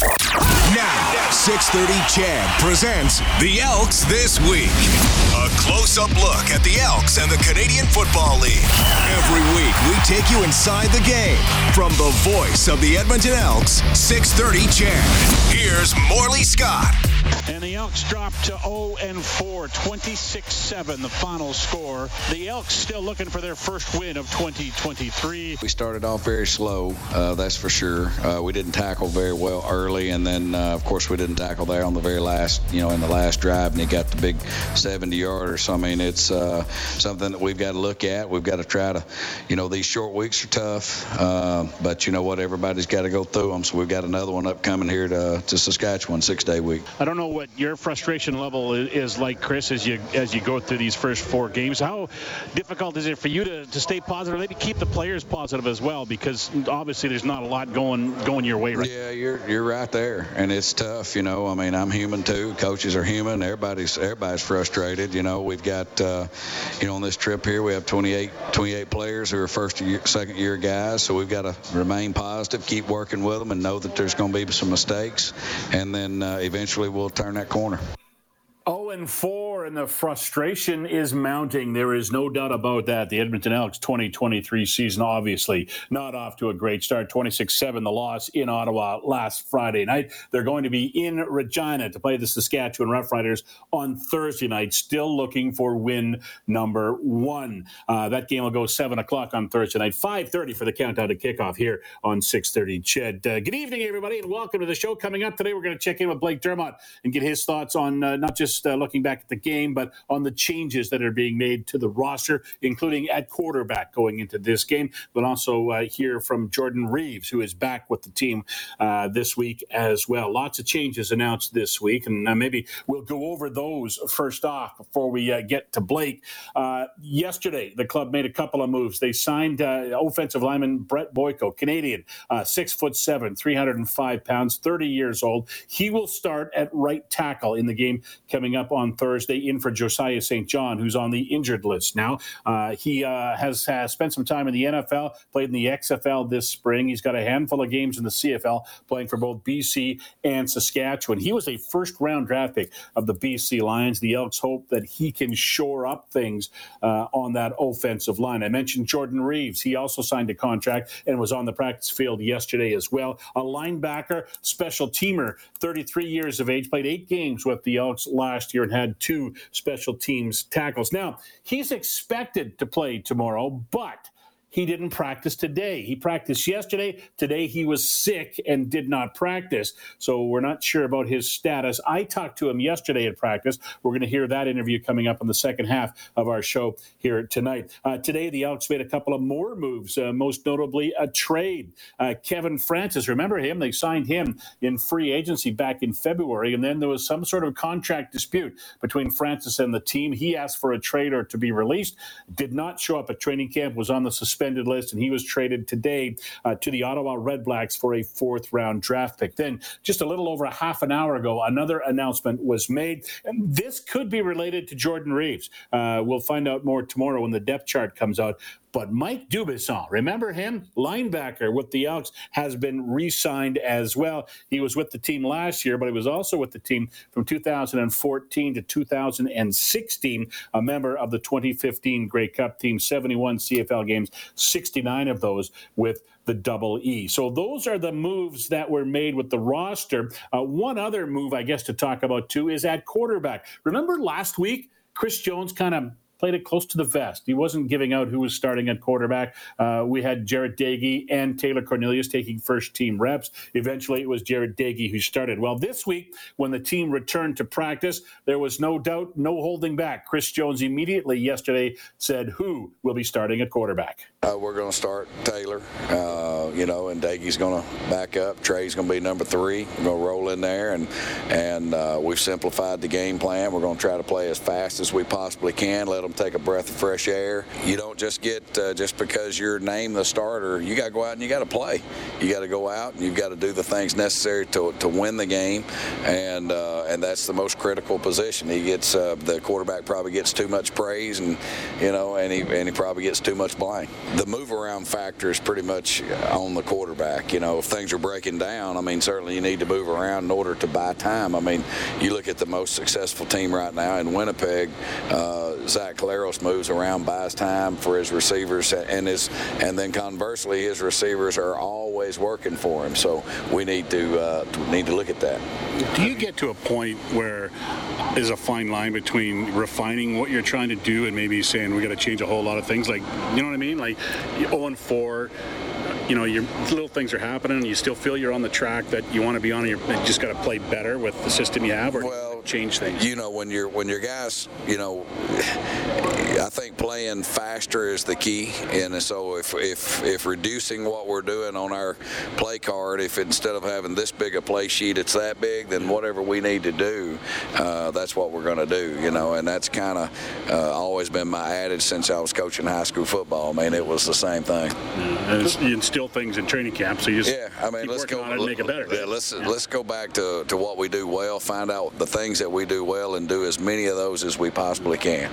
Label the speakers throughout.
Speaker 1: Now, 630 CHED presents the Elks This Week. A close up look at the Elks and the Canadian Football League. Every week, we take you inside the game. From the voice of the Edmonton Elks, 630 Chad. Here's Morley Scott.
Speaker 2: And the Elks drop to 0 and 4, 26-7 the final score. The Elks still looking for their first win of 2023.
Speaker 3: We started off very slow, uh, that's for sure. Uh, we didn't tackle very well early, and then uh, of course we didn't tackle there on the very last, you know, in the last drive, and he got the big 70 yarder. So I mean, it's uh, something that we've got to look at. We've got to try to, you know, these short weeks are tough, uh, but you know what, everybody's got to go through them. So we've got another one upcoming here to, to Saskatchewan, six day week.
Speaker 2: I don't know what your frustration level is, like, Chris, as you as you go through these first four games. How difficult is it for you to, to stay positive, maybe keep the players positive as well? Because obviously there's not a lot going going your way right.
Speaker 3: Yeah, you're you're right there, and it's tough. You know, I mean, I'm human too. Coaches are human. Everybody's everybody's frustrated. You know, we've got uh, you know on this trip here we have 28 28 players who are first year, second year guys, so we've got to remain positive, keep working with them, and know that there's going to be some mistakes, and then uh, eventually we'll turn that corner.
Speaker 2: 0 and 4, and the frustration is mounting. There is no doubt about that. The Edmonton Elks 2023 season, obviously, not off to a great start. 26 7, the loss in Ottawa last Friday night. They're going to be in Regina to play the Saskatchewan Roughriders on Thursday night, still looking for win number one. Uh, that game will go 7 o'clock on Thursday night, 5.30 for the countdown to kickoff here on 6.30 Ched. Uh, good evening, everybody, and welcome to the show. Coming up today, we're going to check in with Blake Dermott and get his thoughts on uh, not just uh, looking back at the game, but on the changes that are being made to the roster, including at quarterback going into this game, but also uh, hear from Jordan Reeves, who is back with the team uh, this week as well. Lots of changes announced this week, and uh, maybe we'll go over those first off before we uh, get to Blake. Uh, yesterday, the club made a couple of moves. They signed offensive lineman Brett Boyko, Canadian, six foot seven, 305 pounds, 30 years old. He will start at right tackle in the game coming up on Thursday in for Josiah St. John, who's on the injured list now. Uh, he uh, has, has spent some time in the NFL, played in the XFL this spring. He's got a handful of games in the CFL, playing for both BC and Saskatchewan. He was a first round draft pick of the BC Lions. The Elks hope that he can shore up things uh, on that offensive line. I mentioned Jordan Reeves. He also signed a contract and was on the practice field yesterday as well. A linebacker, special teamer, 33 years of age, played eight games with the Elks last year and had two special teams tackles. Now, he's expected to play tomorrow, but he didn't practice today. He practiced yesterday. Today he was sick and did not practice. So we're not sure about his status. I talked to him yesterday at practice. We're going to hear that interview coming up in the second half of our show here tonight. Uh, today, the Elks made a couple of more moves, uh, most notably a trade. Uh, Kevin Francis, remember him? They signed him in free agency back in February, and then there was some sort of contract dispute between Francis and the team. He asked for a trade or to be released, did not show up at training camp, was on the suspension suspended list, and he was traded today uh, to the Ottawa Redblacks for a fourth round draft pick. Then, just a little over a half an hour ago, another announcement was made. And this could be related to Jordan Reeves. Uh, we'll find out more tomorrow when the depth chart comes out. But Mike Dubisson, remember him? Linebacker with the Elks has been re signed as well. He was with the team last year, but he was also with the team from 2014 to 2016, a member of the 2015 Grey Cup team, 71 CFL games, 69 of those with the double E. So those are the moves that were made with the roster. Uh, one other move, I guess, to talk about too is at quarterback. Remember last week, Chris Jones kind of played it close to the vest. He wasn't giving out who was starting at quarterback. Uh, we had Jarret Doege and Taylor Cornelius taking first team reps. Eventually, it was Jarret Doege who started. Well, this week, when the team returned to practice, there was no doubt, no holding back. Chris Jones immediately yesterday said who will be starting at quarterback.
Speaker 3: Uh, we're going to start Taylor, uh, you know, and Doege's going to back up. Tre's going to be number three. We're going to roll in there, and and uh, we've simplified the game plan. We're going to try to play as fast as we possibly can. Let them take a breath of fresh air. You don't just get uh, just because you're named the starter. You got to go out and you got to play. You got to go out and you've got to do the things necessary to, to win the game, and uh, and that's the most critical position. He gets uh, the quarterback probably gets too much praise, and you know, and he and he probably gets too much blame the move around factor is pretty much on the quarterback. You know, if things are breaking down, I mean, certainly you need to move around in order to buy time. I mean, you look at the most successful team right now in Winnipeg. Uh, Zach Collaros moves around, buys time for his receivers, and his, and then conversely, his receivers are always working for him. So we need to uh, need to look at that.
Speaker 2: Do you get to a point where is a fine line between refining what you're trying to do and maybe saying we got to change a whole lot of things? Like, you know what I mean? Like, 0 and 4 you know, your little things are happening, and you still feel you're on the track that you want to be on. you just got to play better with the system you have, or well, change things.
Speaker 3: You know, when you're when your guys, you know, I think playing faster is the key, and so if if if reducing what we're doing on our play card, if instead of having this big a play sheet, it's that big, then whatever we need to do, uh, that's what we're going to do. You know, and that's kind of uh, always been my adage since I was coaching high school football. I mean, it was the same thing.
Speaker 2: Yeah, you instill things in training camp, so you just yeah. I mean, let's go and make it better.
Speaker 3: Yeah, let's yeah. let's go back to to what we do well, find out the things that we do well, and do as many of those as we possibly can.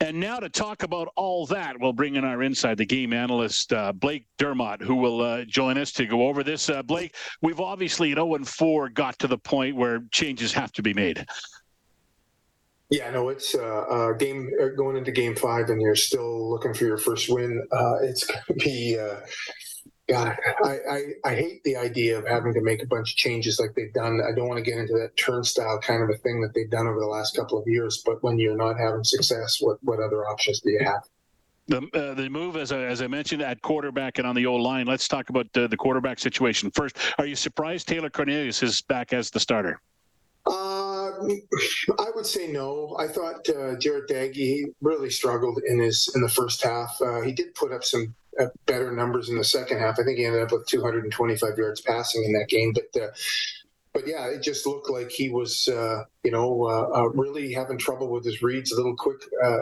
Speaker 2: And now to talk about all that, we'll bring in our inside the game analyst, uh, Blake Dermott, who will uh, join us to go over this. Uh, Blake, we've obviously at 0 4 got to the point where changes have to be made.
Speaker 4: Yeah, no, it's uh, uh, game uh, going into game five, and you're still looking for your first win. it's going to be God, I, I, I, hate the idea of having to make a bunch of changes like they've done. I don't want to get into that turnstile kind of a thing that they've done over the last couple of years. But when you're not having success, what, what other options do you have?
Speaker 2: The, uh, the move, as I, as I mentioned, at quarterback and on the old line. Let's talk about uh, the quarterback situation first. Are you surprised Taylor Cornelius is back as the starter?
Speaker 4: Uh, I would say no. I thought uh, Jarret Doege really struggled in his in the first half. Uh, he did put up some better numbers in the second half. I think he ended up with 225 yards passing in that game, but. Uh, but yeah, it just looked like he was, uh, you know, uh, uh, really having trouble with his reads. A little quick, uh,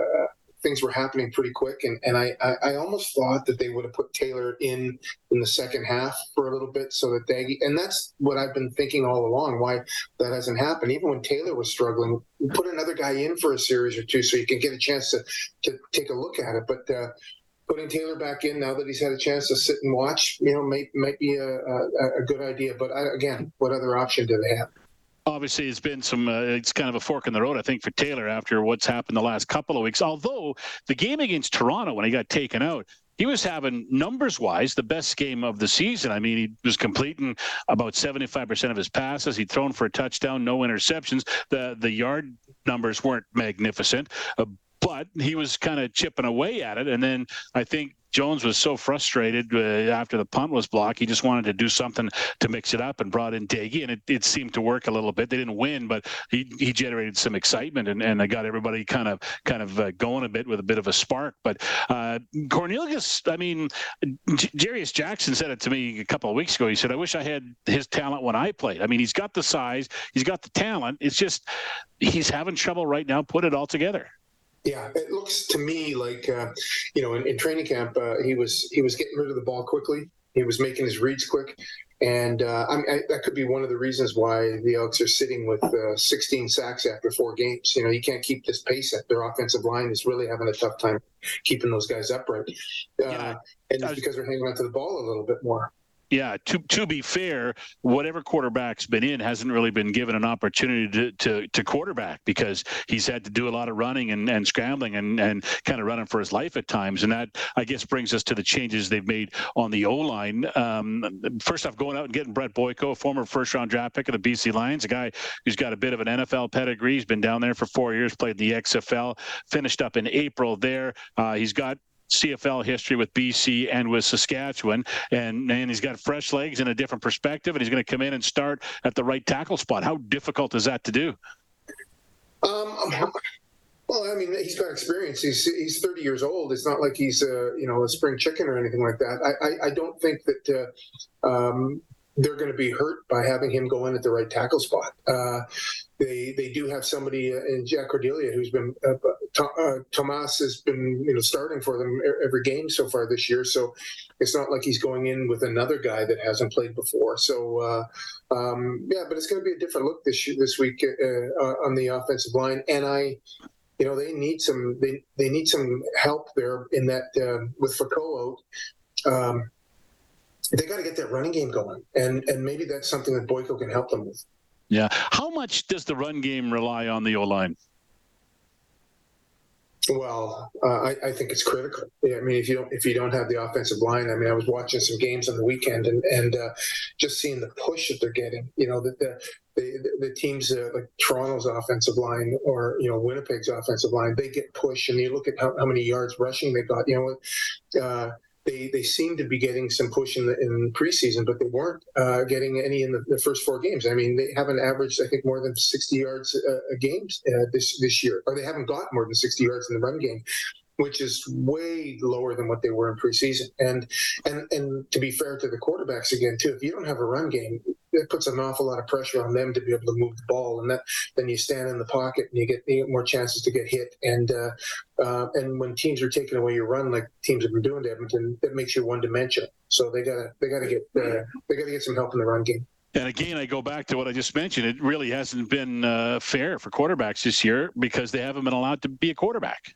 Speaker 4: things were happening pretty quick, and and I, I, I almost thought that they would have put Taylor in in the second half for a little bit so that they and that's what I've been thinking all along. Why that hasn't happened? Even when Taylor was struggling, put another guy in for a series or two so you can get a chance to to take a look at it. But putting Taylor back in now that he's had a chance to sit and watch, you know, might might be a, a, a good idea. But I, again, what other option do they have?
Speaker 2: Obviously, it's been some. Uh, it's kind of a fork in the road, I think, for Taylor after what's happened the last couple of weeks. Although the game against Toronto, when he got taken out, he was having numbers wise the best game of the season. I mean, he was completing about 75% of his passes. He'd thrown for a touchdown, no interceptions. The the yard numbers weren't magnificent, uh, but he was kind of chipping away at it. And then I think Jones was so frustrated uh, after the punt was blocked. He just wanted to do something to mix it up and brought in Doege, and it, it seemed to work a little bit. They didn't win, but he, he generated some excitement and, and got everybody kind of kind of uh, going a bit with a bit of a spark. But uh, Cornelius, I mean, J- Jarious Jackson said it to me a couple of weeks ago. He said, "I wish I had his talent when I played. I mean, he's got the size, he's got the talent. It's just he's having trouble right now putting it all together."
Speaker 4: Yeah, it looks to me like uh, you know in, in training camp uh, he was he was getting rid of the ball quickly. He was making his reads quick, and uh, I mean, I, that could be one of the reasons why the Elks are sitting with uh, 16 sacks after four games. You know, you can't keep this pace up. Their offensive line is really having a tough time keeping those guys upright, uh, yeah, and it's because they're hanging onto the ball a little bit more.
Speaker 2: Yeah, to to be fair, whatever quarterback's been in hasn't really been given an opportunity to, to, to quarterback because he's had to do a lot of running and, and scrambling and, and kind of running for his life at times. And that, I guess, brings us to the changes they've made on the O line. Um, first off, going out and getting Brett Boyko, former first round draft pick of the BC Lions, a guy who's got a bit of an NFL pedigree. He's been down there for four years, played the XFL, finished up in April there. Uh, he's got CFL history with BC and with Saskatchewan, and and he's got fresh legs and a different perspective, and he's going to come in and start at the right tackle spot. How difficult is that to do?
Speaker 4: Um, well, I mean, he's got experience. He's he's 30 years old. It's not like he's a you know a spring chicken or anything like that. I I, I don't think that uh, um, they're going to be hurt by having him go in at the right tackle spot. Uh, they they do have somebody in Jack-Kurdyla who's been uh, uh, Tomas has been you know starting for them every game so far this year. So it's not like he's going in with another guy that hasn't played before. So uh, um, yeah, but it's going to be a different look this this week uh, uh, on the offensive line, and I. You know they need some they, they need some help there in that uh, with Foucault um, they got to get that running game going, and and maybe that's something that Boyko can help them with.
Speaker 2: Yeah. How much does the run game rely on the O line?
Speaker 4: Well, uh, I, I, think it's critical. I mean, if you don't if you don't have the offensive line, I mean, I was watching some games on the weekend and and uh, just seeing the push that they're getting. You know, the the the, the teams uh, like Toronto's offensive line or you know Winnipeg's offensive line, they get pushed, and you look at how, how many yards rushing they got. You know, uh, they they seemed to be getting some push in the in preseason, but they weren't uh, getting any in the, the, first four games. I mean, they haven't averaged, I think, more than 60 yards a, a game uh, this this year, or they haven't got more than 60 yards in the run game which is way lower than what they were in preseason. And and and to be fair to the quarterbacks again too, if you don't have a run game, it puts an awful lot of pressure on them to be able to move the ball, and that then you stand in the pocket and you get, you get more chances to get hit. And uh, uh, and when teams are taking away your run, like teams have been doing to Edmonton, that makes you one dimensional. So they gotta they gotta get uh, they gotta get some help in the run game.
Speaker 2: And again, I go back to what I just mentioned. It really hasn't been uh, fair for quarterbacks this year because they haven't been allowed to be a quarterback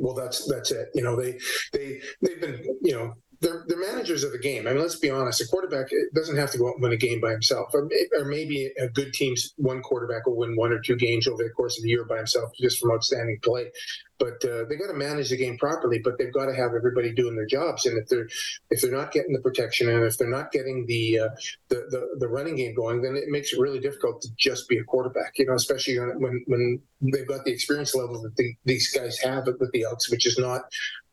Speaker 4: well, that's that's it. You know, they they they've been you know they're, they're managers of the game. I mean, let's be honest. A quarterback doesn't have to go out and win a game by himself. Or, or maybe a good team's one quarterback will win one or two games over the course of the year by himself just from outstanding play. But uh, they got to manage the game properly. But they've got to have everybody doing their jobs. And if they're if they're not getting the protection and if they're not getting the uh, the, the, the running game going, then it makes it really difficult to just be a quarterback. You know, especially when when they've got the experience level that the, these guys have with the Elks, which is not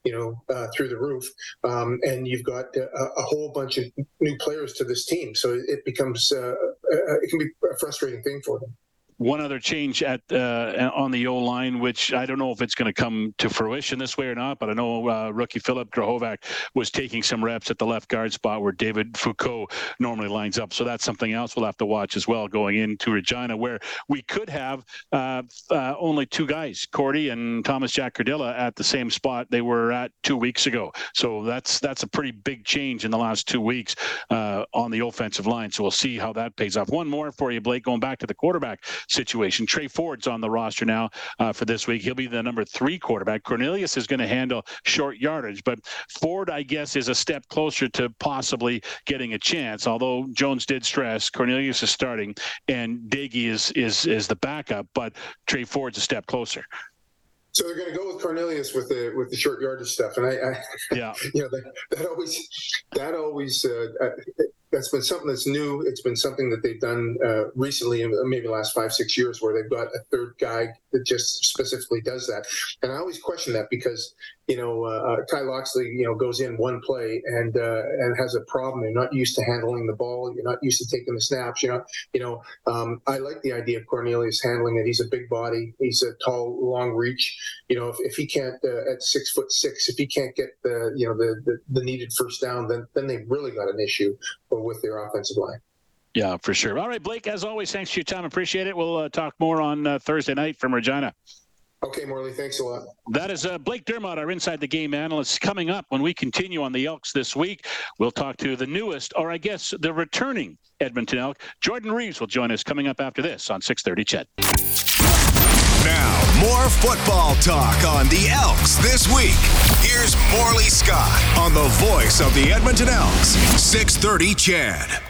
Speaker 4: you know, uh, through the roof. Um, and you've got a, a, whole bunch of new players to this team, so it becomes uh, uh it can be a frustrating thing for them
Speaker 2: one other change at uh, on the O line, which I don't know if it's going to come to fruition this way or not, but I know uh, rookie Philip Grahovac was taking some reps at the left guard spot where David Foucault normally lines up. So that's something else we'll have to watch as well going into Regina, where we could have uh, uh only two guys, Cordy and Tomas Jack-Kurdyla, at the same spot they were at two weeks ago. So that's that's a pretty big change in the last two weeks uh, on the offensive line. So we'll see how that pays off. One more for you, Blake, going back to the quarterback situation. Tre Ford's on the roster now uh, for this week. He'll be the number three quarterback. Cornelius is going to handle short yardage, but Ford, I guess, is a step closer to possibly getting a chance. Although Jones did stress Cornelius is starting and Doege is is is the backup, but Tre Ford's a step closer.
Speaker 4: So they're going to go with Cornelius with the with the short yardage stuff, and I, I
Speaker 2: yeah,
Speaker 4: you know that, that always that always uh, that's been something that's new. It's been something that they've done uh, recently, maybe the last five, six years, where they've got a third guy that just specifically does that. And I always question that because you know uh, uh Kai Locksley, you know, goes in one play and uh, and has a problem. You're not used to handling the ball. You're not used to taking the snaps. You know, you know. Um, I like the idea of Cornelius handling it. He's a big body. He's a tall, long reach. You know, if, if he can't uh, at six foot six, if he can't get the you know the, the, the needed first down, then then they've really got an issue with their offensive line.
Speaker 2: Yeah, for sure. All right, Blake, as always, thanks for your time. Appreciate it. We'll uh, talk more on uh, Thursday night from Regina.
Speaker 4: Okay, Morley, thanks a lot.
Speaker 2: That is uh, Blake Dermott, our Inside the Game analyst. Coming up when we continue on the Elks this week, we'll talk to the newest, or I guess the returning Edmonton Elk. Jordan Reeves will join us coming up after this on 630 CHED.
Speaker 1: Now, more football talk on the Elks this week. Here's Morley Scott on the voice of the Edmonton Elks, 630 CHED.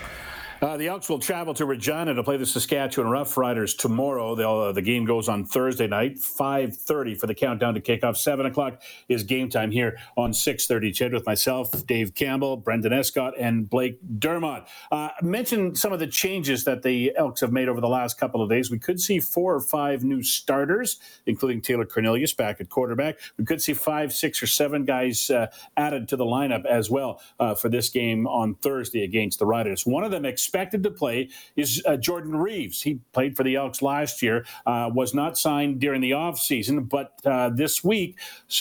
Speaker 2: Uh, the Elks will travel to Regina to play the Saskatchewan Roughriders tomorrow. Uh, the game goes on Thursday night, 5.30 for the countdown to kickoff. 7 o'clock is game time here on 6.30. CHED with myself, Dave Campbell, Brendan Escott, and Blake Dermott. Uh, mention some of the changes that the Elks have made over the last couple of days. We could see four or five new starters, including Taylor Cornelius back at quarterback. We could see five, six, or seven guys uh, added to the lineup as well uh, for this game on Thursday against the Riders. One of them expected to play is uh, Jordan Reeves. He played for the Elks last year, uh, was not signed during the offseason, but uh, this week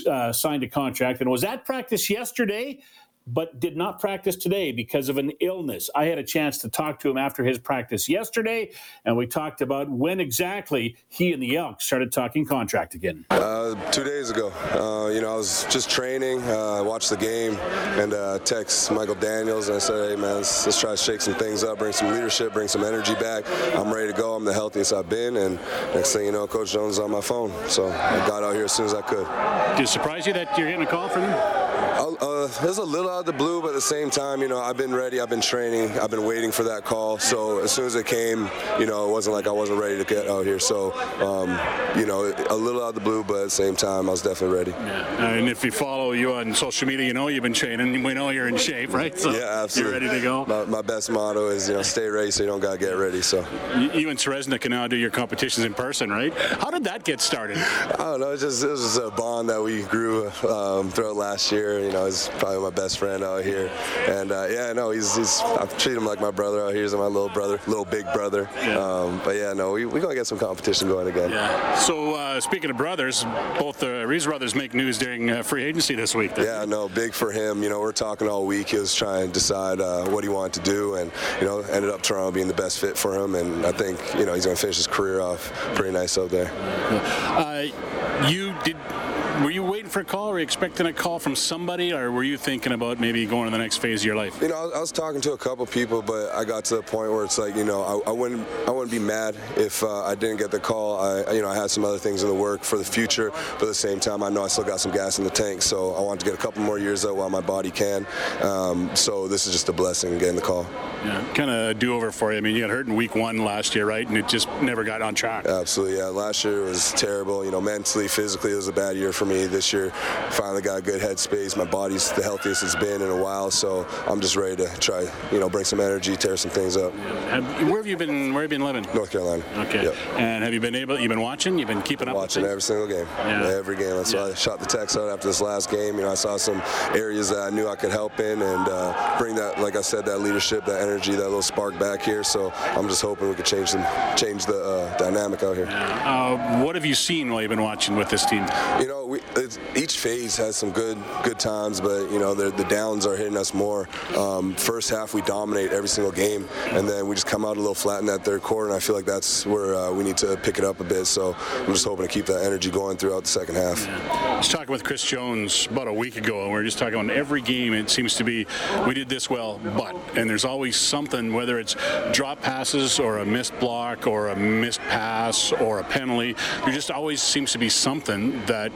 Speaker 2: uh, signed a contract and was at practice yesterday but did not practice today because of an illness. I had a chance to talk to him after his practice yesterday, and we talked about when exactly he and the Elks started talking contract again.
Speaker 5: Uh, two days ago. Uh, you know, I was just training, uh, watched the game, and uh, text Michael Daniels, and I said, hey, man, let's, let's, try to shake some things up, bring some leadership, bring some energy back. I'm ready to go. I'm the healthiest I've been, and next thing you know, Coach Jones is on my phone. So I got out here as soon as I could.
Speaker 2: Did it surprise you that you're getting a call from him?
Speaker 5: Uh, it was a little out of the blue, but at the same time, you know, I've been ready. I've been training. I've been waiting for that call. So as soon as it came, you know, it wasn't like I wasn't ready to get out here. So, um, you know, a little out of the blue, but at the same time, I was definitely ready.
Speaker 2: Yeah. And if you follow you on social media, you know you've been training. We know you're in shape, right?
Speaker 5: So yeah, absolutely.
Speaker 2: You're ready to go.
Speaker 5: My, my, best motto is, you know, stay ready so you don't gotta get ready. So
Speaker 2: you and Ceresna can now do your competitions in person, right? How did that get started?
Speaker 5: I don't know. It, just, it was just a bond that we grew um, throughout last year. You know, he's probably my best friend out here. And uh, yeah, no, he's, he's I treat him like my brother out here. He's my little brother, little big brother. Yeah. Um, but yeah, no, we we gonna get some competition going again.
Speaker 2: Yeah. So uh, speaking of brothers, both the Reeves brothers make news during uh, free agency this week.
Speaker 5: Yeah, no, big for him. You know, we're talking all week. He was trying to decide uh, what he wanted to do, and you know, ended up Toronto being the best fit for him. And I think you know he's gonna finish his career off pretty nice out there.
Speaker 2: Uh, you did were for a call? Were you expecting a call from somebody, or were you thinking about maybe going to the next phase of your life?
Speaker 5: You know, I was talking to a couple people, but I got to the point where it's like, you know, I, I wouldn't, I wouldn't be mad if uh, I didn't get the call. I, you know, I had some other things in the work for the future, but at the same time, I know I still got some gas in the tank, so I want to get a couple more years out while my body can. Um, so this is just a blessing getting the call.
Speaker 2: Yeah, kind of do over for you. I mean, you got hurt in week one last year, right? And it just never got on track.
Speaker 5: Absolutely, yeah. Last year was terrible. You know, mentally, physically, it was a bad year for me. This year, finally got a good headspace. My body's the healthiest it's been in a while, so I'm just ready to try, you know, bring some energy, tear some things up.
Speaker 2: Have, where have you been? Where have you been living?
Speaker 5: North Carolina.
Speaker 2: Okay. Yep. And have you been able? You've been watching? You've been keeping up?
Speaker 5: Watching every single game. Yeah. Every game. That's yeah. why I shot the text out after this last game. You know, I saw some areas that I knew I could help in and uh, bring that, like I said, that leadership, that energy, that little spark back here. So I'm just hoping we could change some, change the uh, dynamic out here.
Speaker 2: Uh, what have you seen while you've been watching with this team?
Speaker 5: You know, we, each phase has some good good times, but you know the, downs are hitting us more. Um, first half we dominate every single game, and then we just come out a little flat in that third quarter, and I feel like that's where uh, we need to pick it up a bit. So I'm just hoping to keep that energy going throughout the second half.
Speaker 2: I was talking with Chris Jones about a week ago, and we are just talking on every game. It seems to be we did this well, but and there's always something, whether it's drop passes or a missed block or a missed pass or a penalty. There just always seems to be something that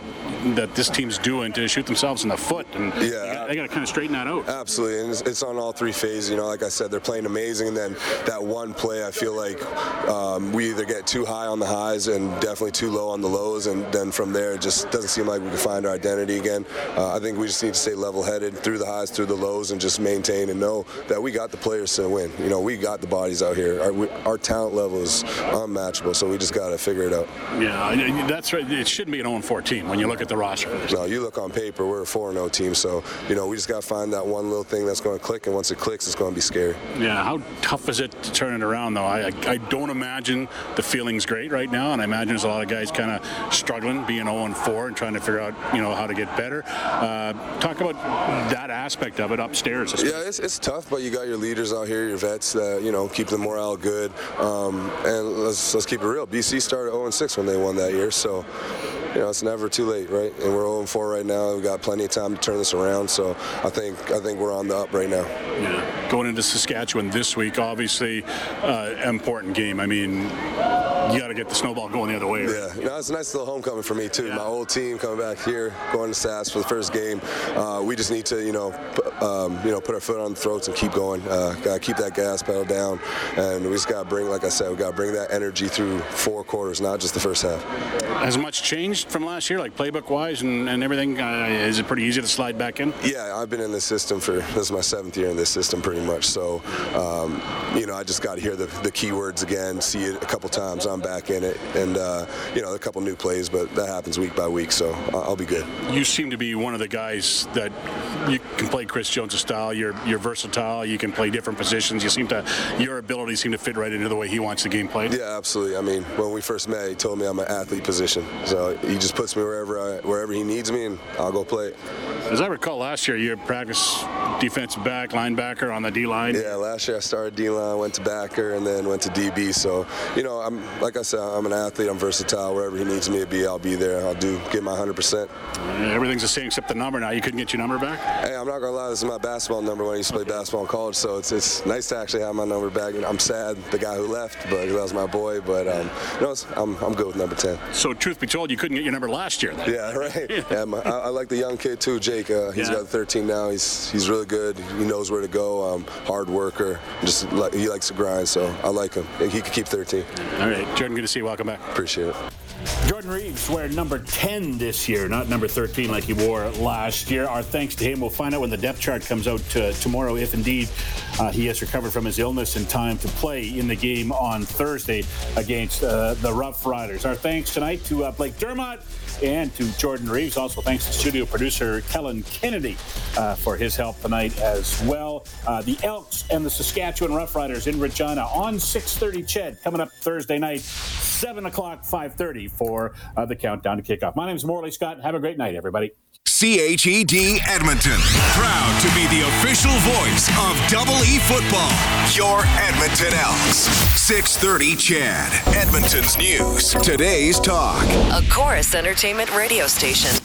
Speaker 2: that this team's doing to shoot themselves in the foot, and yeah, they got to kind of straighten that out.
Speaker 5: Absolutely, and it's, it's, on all three phases. You know, like I said, they're playing amazing, and then that one play, I feel like um, we either get too high on the highs and definitely too low on the lows, and then from there, it just doesn't seem like we can find our identity again. Uh, I think we just need to stay level-headed through the highs, through the lows, and just maintain and know that we got the players to win. You know, we got the bodies out here. Our, we, our talent level is unmatchable, so we just got to figure it out.
Speaker 2: Yeah, that's right. It shouldn't be an 0-4 team when you look at the roster.
Speaker 5: No, you look on paper, we're a 4-0 team, so you know we just got to find that one little thing that's going to click, and once it clicks, it's going to be scary.
Speaker 2: Yeah, how tough is it to turn it around though? I, I, I don't imagine the feeling's great right now, and I imagine there's a lot of guys kind of struggling, being 0-4 and trying to figure out you know how to get better. Uh, talk about that aspect of it upstairs.
Speaker 5: Yeah, it's, it's tough, but you got your leaders out here, your vets that you know keep the morale good, um, and let's let's keep it real. BC started 0-6 when they won that year, so you know, it's never too late, right? And we're 0-4 right now. We've got plenty of time to turn this around. So I think I think we're on the up right now.
Speaker 2: Yeah. Going into Saskatchewan this week, obviously, uh, important game. I mean, you got to get the snowball going the other way.
Speaker 5: Yeah, you know, it's a nice little homecoming for me too. Yeah. My old team coming back here, going to SAS for the first game. Uh, we just need to, you know, um, you know, put our foot on the throats and keep going. Uh, got to keep that gas pedal down, and we just got to bring, like I said, we got to bring that energy through four quarters, not just the first half.
Speaker 2: Has much changed from last year, like playbook wise and, and everything? Uh, is it pretty easy to slide back in?
Speaker 5: Yeah, I've been in this system for this is my seventh year in this system, pretty much. So, um, you know, I just got to hear the, the keywords again, see it a couple times. I'm back in it, and uh, you know, a couple new plays, but that happens week by week, so I'll be good.
Speaker 2: You seem to be one of the guys that you can play Chris Jones' style. You're you're versatile. You can play different positions. You seem to your abilities seem to fit right into the way he wants the game played.
Speaker 5: Yeah, absolutely. I mean, when we first met, he told me I'm an athlete position, so he just puts me wherever I, wherever he needs me, and I'll go play.
Speaker 2: As I recall, last year you practiced defensive back, linebacker on the D line.
Speaker 5: Yeah, last year I started D line, went to backer, and then went to DB. So, you know, I'm like I said, I'm an athlete. I'm versatile. Wherever he needs me to be, I'll be there. I'll do give my 100%.
Speaker 2: everything's the same except the number now. You couldn't get your number back.
Speaker 5: Hey, I'm not gonna lie. This is my basketball number when I used to play basketball in college. So it's it's nice to actually have my number back. I'm sad the guy who left, but that was my boy. But um, you know, I'm I'm good with number 10.
Speaker 2: So truth be told, you couldn't get your number last year. Then.
Speaker 5: Yeah, right. yeah, my, I, I, like the young kid too, Jake. Uh, he's yeah. got 13 now. He's he's really good. He knows where to go. Um, hard worker. Just like he likes to grind. So I like him. He could keep 13.
Speaker 2: All right, Jordan. Good to see you. Welcome back.
Speaker 5: Appreciate it.
Speaker 2: Jordan Reeves wearing number 10 this year, not number 13 like he wore last year. Our thanks to him. We'll find out when the depth chart comes out tomorrow if indeed uh, he has recovered from his illness in time to play in the game on Thursday against uh, the Rough Riders. Our thanks tonight to uh, Blake Dermott and to Jordan Reeves. Also, thanks to studio producer Kellen Kennedy uh, for his help tonight as well. Uh, the Elks and the Saskatchewan Roughriders in Regina on 6:30. Ched coming up Thursday night, 7 o'clock, 5:30 for uh, the countdown to kickoff. My name is Morley Scott. Have a great night, everybody.
Speaker 1: CHED Edmonton, proud to be the official voice of Double E football. Your Edmonton Elks. 630 CHED, Edmonton's news. Today's talk.
Speaker 6: A Corus Entertainment radio station.